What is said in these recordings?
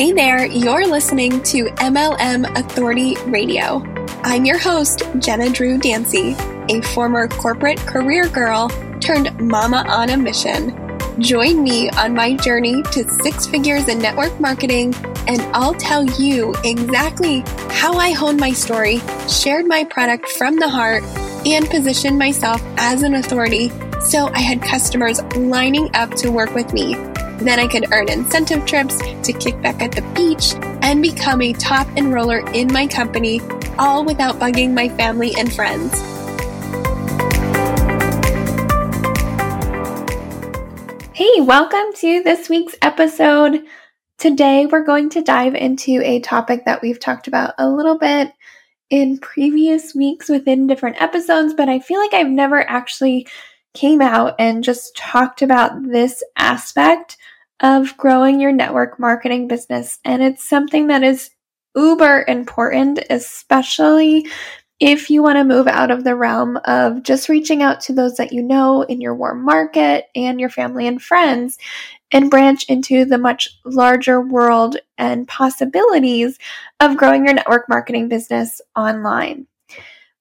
Hey there, you're listening to MLM Authority Radio. I'm your host, Jenna Drew Dancy, a former corporate career girl turned mama on a mission. Join me on my journey to six figures in network marketing, and I'll tell you exactly how I honed my story, shared my product from the heart, and positioned myself as an authority so I had customers lining up to work with me. Then I could earn incentive trips to kick back at the beach and become a top enroller in my company, all without bugging my family and friends. Hey, welcome to this week's episode. Today, we're going to dive into a topic that we've talked about a little bit in previous weeks within different episodes, but I feel like I've never actually came out and just talked about this aspect of growing your network marketing business. And it's something that is uber important, especially if you want to move out of the realm of just reaching out to those that you know in your warm market and your family and friends and branch into the much larger world and possibilities of growing your network marketing business online.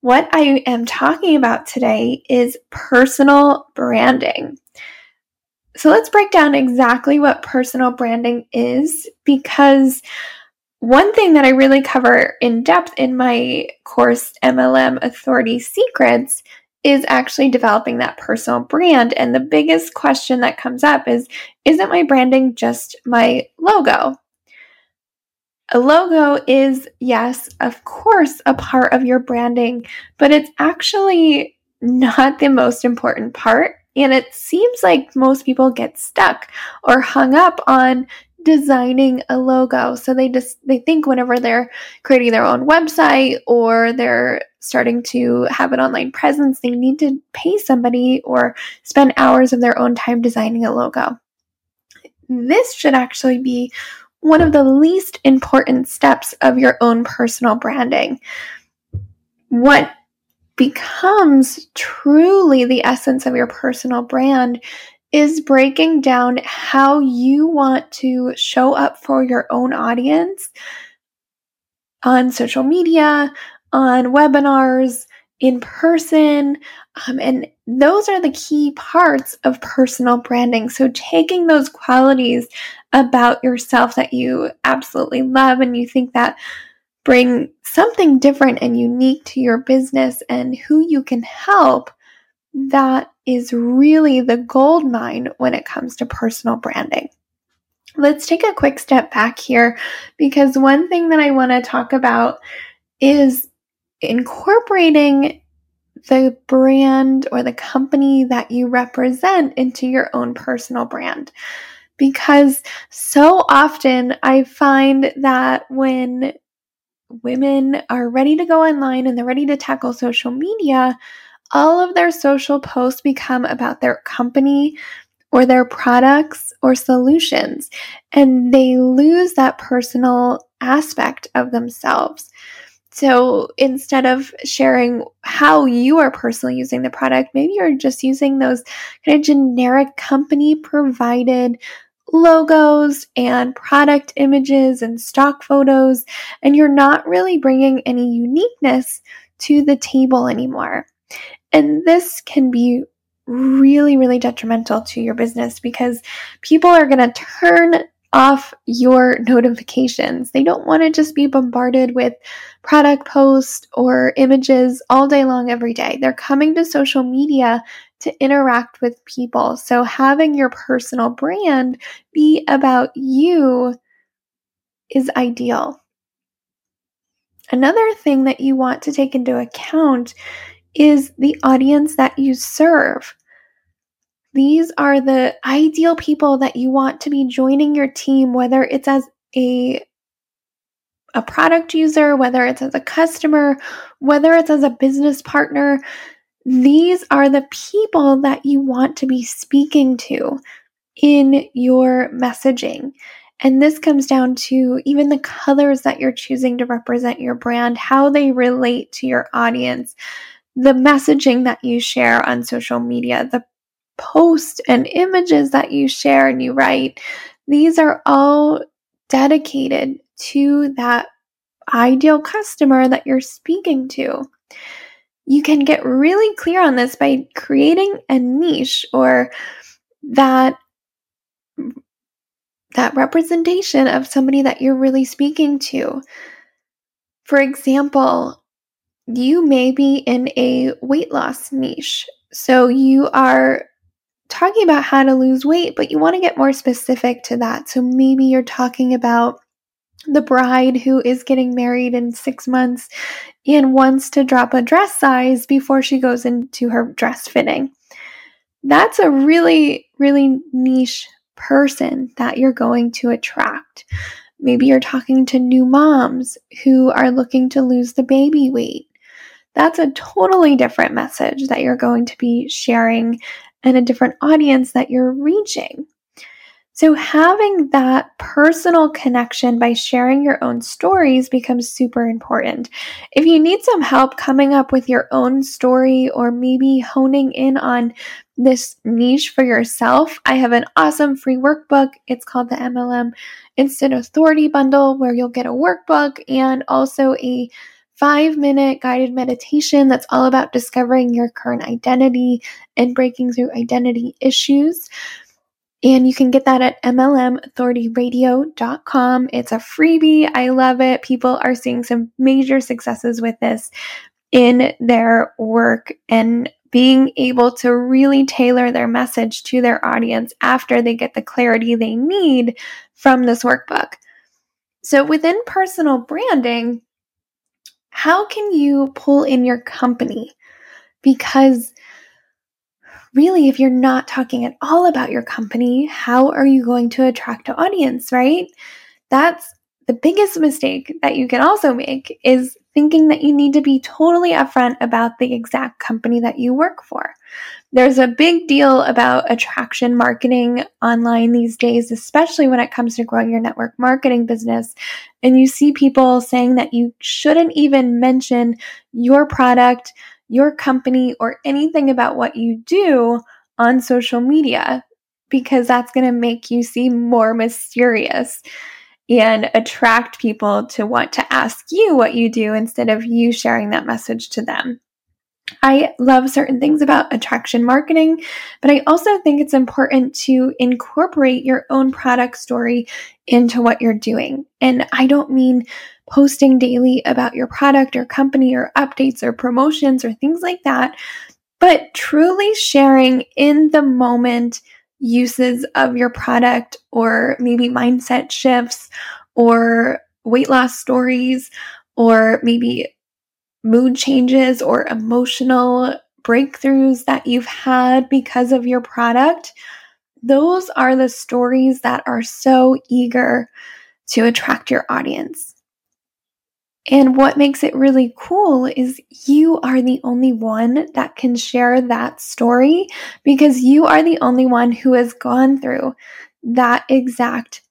What I am talking about today is personal branding. So let's break down exactly what personal branding is because one thing that I really cover in depth in my course, MLM Authority Secrets, is actually developing that personal brand. And the biggest question that comes up is Isn't my branding just my logo? A logo is, yes, of course, a part of your branding, but it's actually not the most important part. And it seems like most people get stuck or hung up on designing a logo. So they just they think whenever they're creating their own website or they're starting to have an online presence, they need to pay somebody or spend hours of their own time designing a logo. This should actually be one of the least important steps of your own personal branding. What becomes truly the essence of your personal brand is breaking down how you want to show up for your own audience on social media, on webinars, in person. Um, and those are the key parts of personal branding. So, taking those qualities about yourself that you absolutely love and you think that bring something different and unique to your business and who you can help, that is really the gold mine when it comes to personal branding. Let's take a quick step back here because one thing that I want to talk about is incorporating the brand or the company that you represent into your own personal brand. Because so often I find that when women are ready to go online and they're ready to tackle social media, all of their social posts become about their company or their products or solutions, and they lose that personal aspect of themselves. So instead of sharing how you are personally using the product, maybe you're just using those kind of generic company provided logos and product images and stock photos, and you're not really bringing any uniqueness to the table anymore. And this can be really, really detrimental to your business because people are going to turn off your notifications. They don't want to just be bombarded with product posts or images all day long every day. They're coming to social media to interact with people. So having your personal brand be about you is ideal. Another thing that you want to take into account is the audience that you serve. These are the ideal people that you want to be joining your team, whether it's as a a product user, whether it's as a customer, whether it's as a business partner. These are the people that you want to be speaking to in your messaging. And this comes down to even the colors that you're choosing to represent your brand, how they relate to your audience, the messaging that you share on social media, the posts and images that you share and you write. These are all dedicated to that ideal customer that you're speaking to. You can get really clear on this by creating a niche or that that representation of somebody that you're really speaking to. For example, you may be in a weight loss niche. So you are talking about how to lose weight, but you want to get more specific to that. So maybe you're talking about the bride who is getting married in six months and wants to drop a dress size before she goes into her dress fitting. That's a really, really niche person that you're going to attract. Maybe you're talking to new moms who are looking to lose the baby weight. That's a totally different message that you're going to be sharing and a different audience that you're reaching. So, having that personal connection by sharing your own stories becomes super important. If you need some help coming up with your own story or maybe honing in on this niche for yourself, I have an awesome free workbook. It's called the MLM Instant Authority Bundle, where you'll get a workbook and also a five minute guided meditation that's all about discovering your current identity and breaking through identity issues. And you can get that at MLMauthorityradio.com. It's a freebie. I love it. People are seeing some major successes with this in their work and being able to really tailor their message to their audience after they get the clarity they need from this workbook. So, within personal branding, how can you pull in your company? Because really, if you're not talking at all about your company, how are you going to attract an audience, right? That's the biggest mistake that you can also make is thinking that you need to be totally upfront about the exact company that you work for. There's a big deal about attraction marketing online these days, especially when it comes to growing your network marketing business. And you see people saying that you shouldn't even mention your product, your company, or anything about what you do on social media because that's going to make you seem more mysterious and attract people to want to ask you what you do instead of you sharing that message to them. I love certain things about attraction marketing, but I also think it's important to incorporate your own product story into what you're doing. And I don't mean posting daily about your product or company or updates or promotions or things like that, but truly sharing in the moment uses of your product or maybe mindset shifts or weight loss stories or maybe mood changes or emotional breakthroughs that you've had because of your product. Those are the stories that are so eager to attract your audience. And what makes it really cool is you are the only one that can share that story because you are the only one who has gone through that exact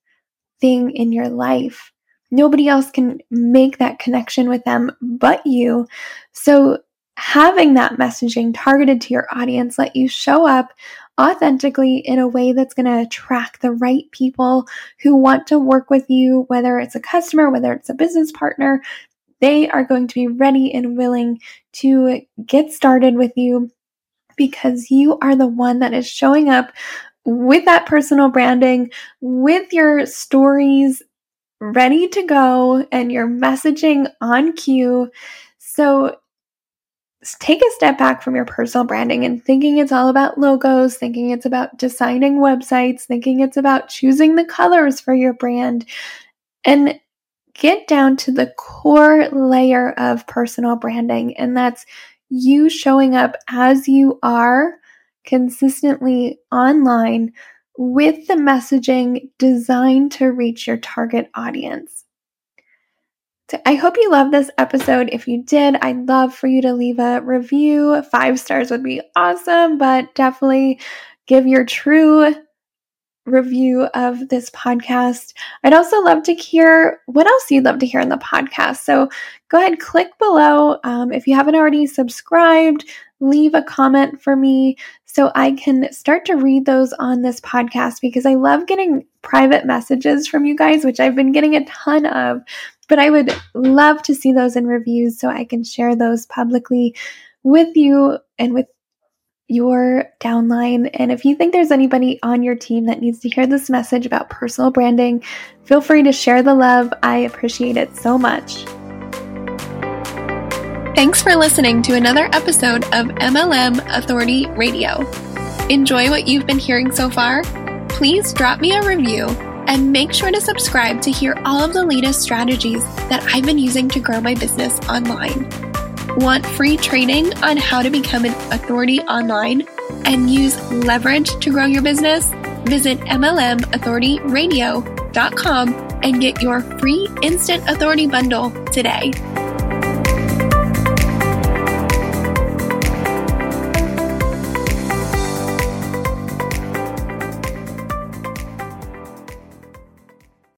thing in your life. Nobody else can make that connection with them but you. So, having that messaging targeted to your audience let you show up authentically in a way that's going to attract the right people who want to work with you, whether it's a customer, whether it's a business partner, they are going to be ready and willing to get started with you because you are the one that is showing up with that personal branding, with your stories ready to go, and your messaging on cue. So take a step back from your personal branding and thinking it's all about logos, thinking it's about designing websites, thinking it's about choosing the colors for your brand, and get down to the core layer of personal branding, and that's you showing up as you are consistently online with the messaging designed to reach your target audience. So I hope you love this episode. If you did, I'd love for you to leave a review. Five stars would be awesome, but definitely give your true review of this podcast. I'd also love to hear what else you'd love to hear in the podcast. So go ahead, click below. Um, if you haven't already subscribed, leave a comment for me so I can start to read those on this podcast because I love getting private messages from you guys, which I've been getting a ton of. But I would love to see those in reviews so I can share those publicly with you and with your downline. And if you think there's anybody on your team that needs to hear this message about personal branding, feel free to share the love. I appreciate it so much. Thanks for listening to another episode of MLM Authority Radio. Enjoy what you've been hearing so far? Please drop me a review and make sure to subscribe to hear all of the latest strategies that I've been using to grow my business online. Want free training on how to become an authority online and use leverage to grow your business? Visit MLMAuthorityRadio.com and get your free instant authority bundle today.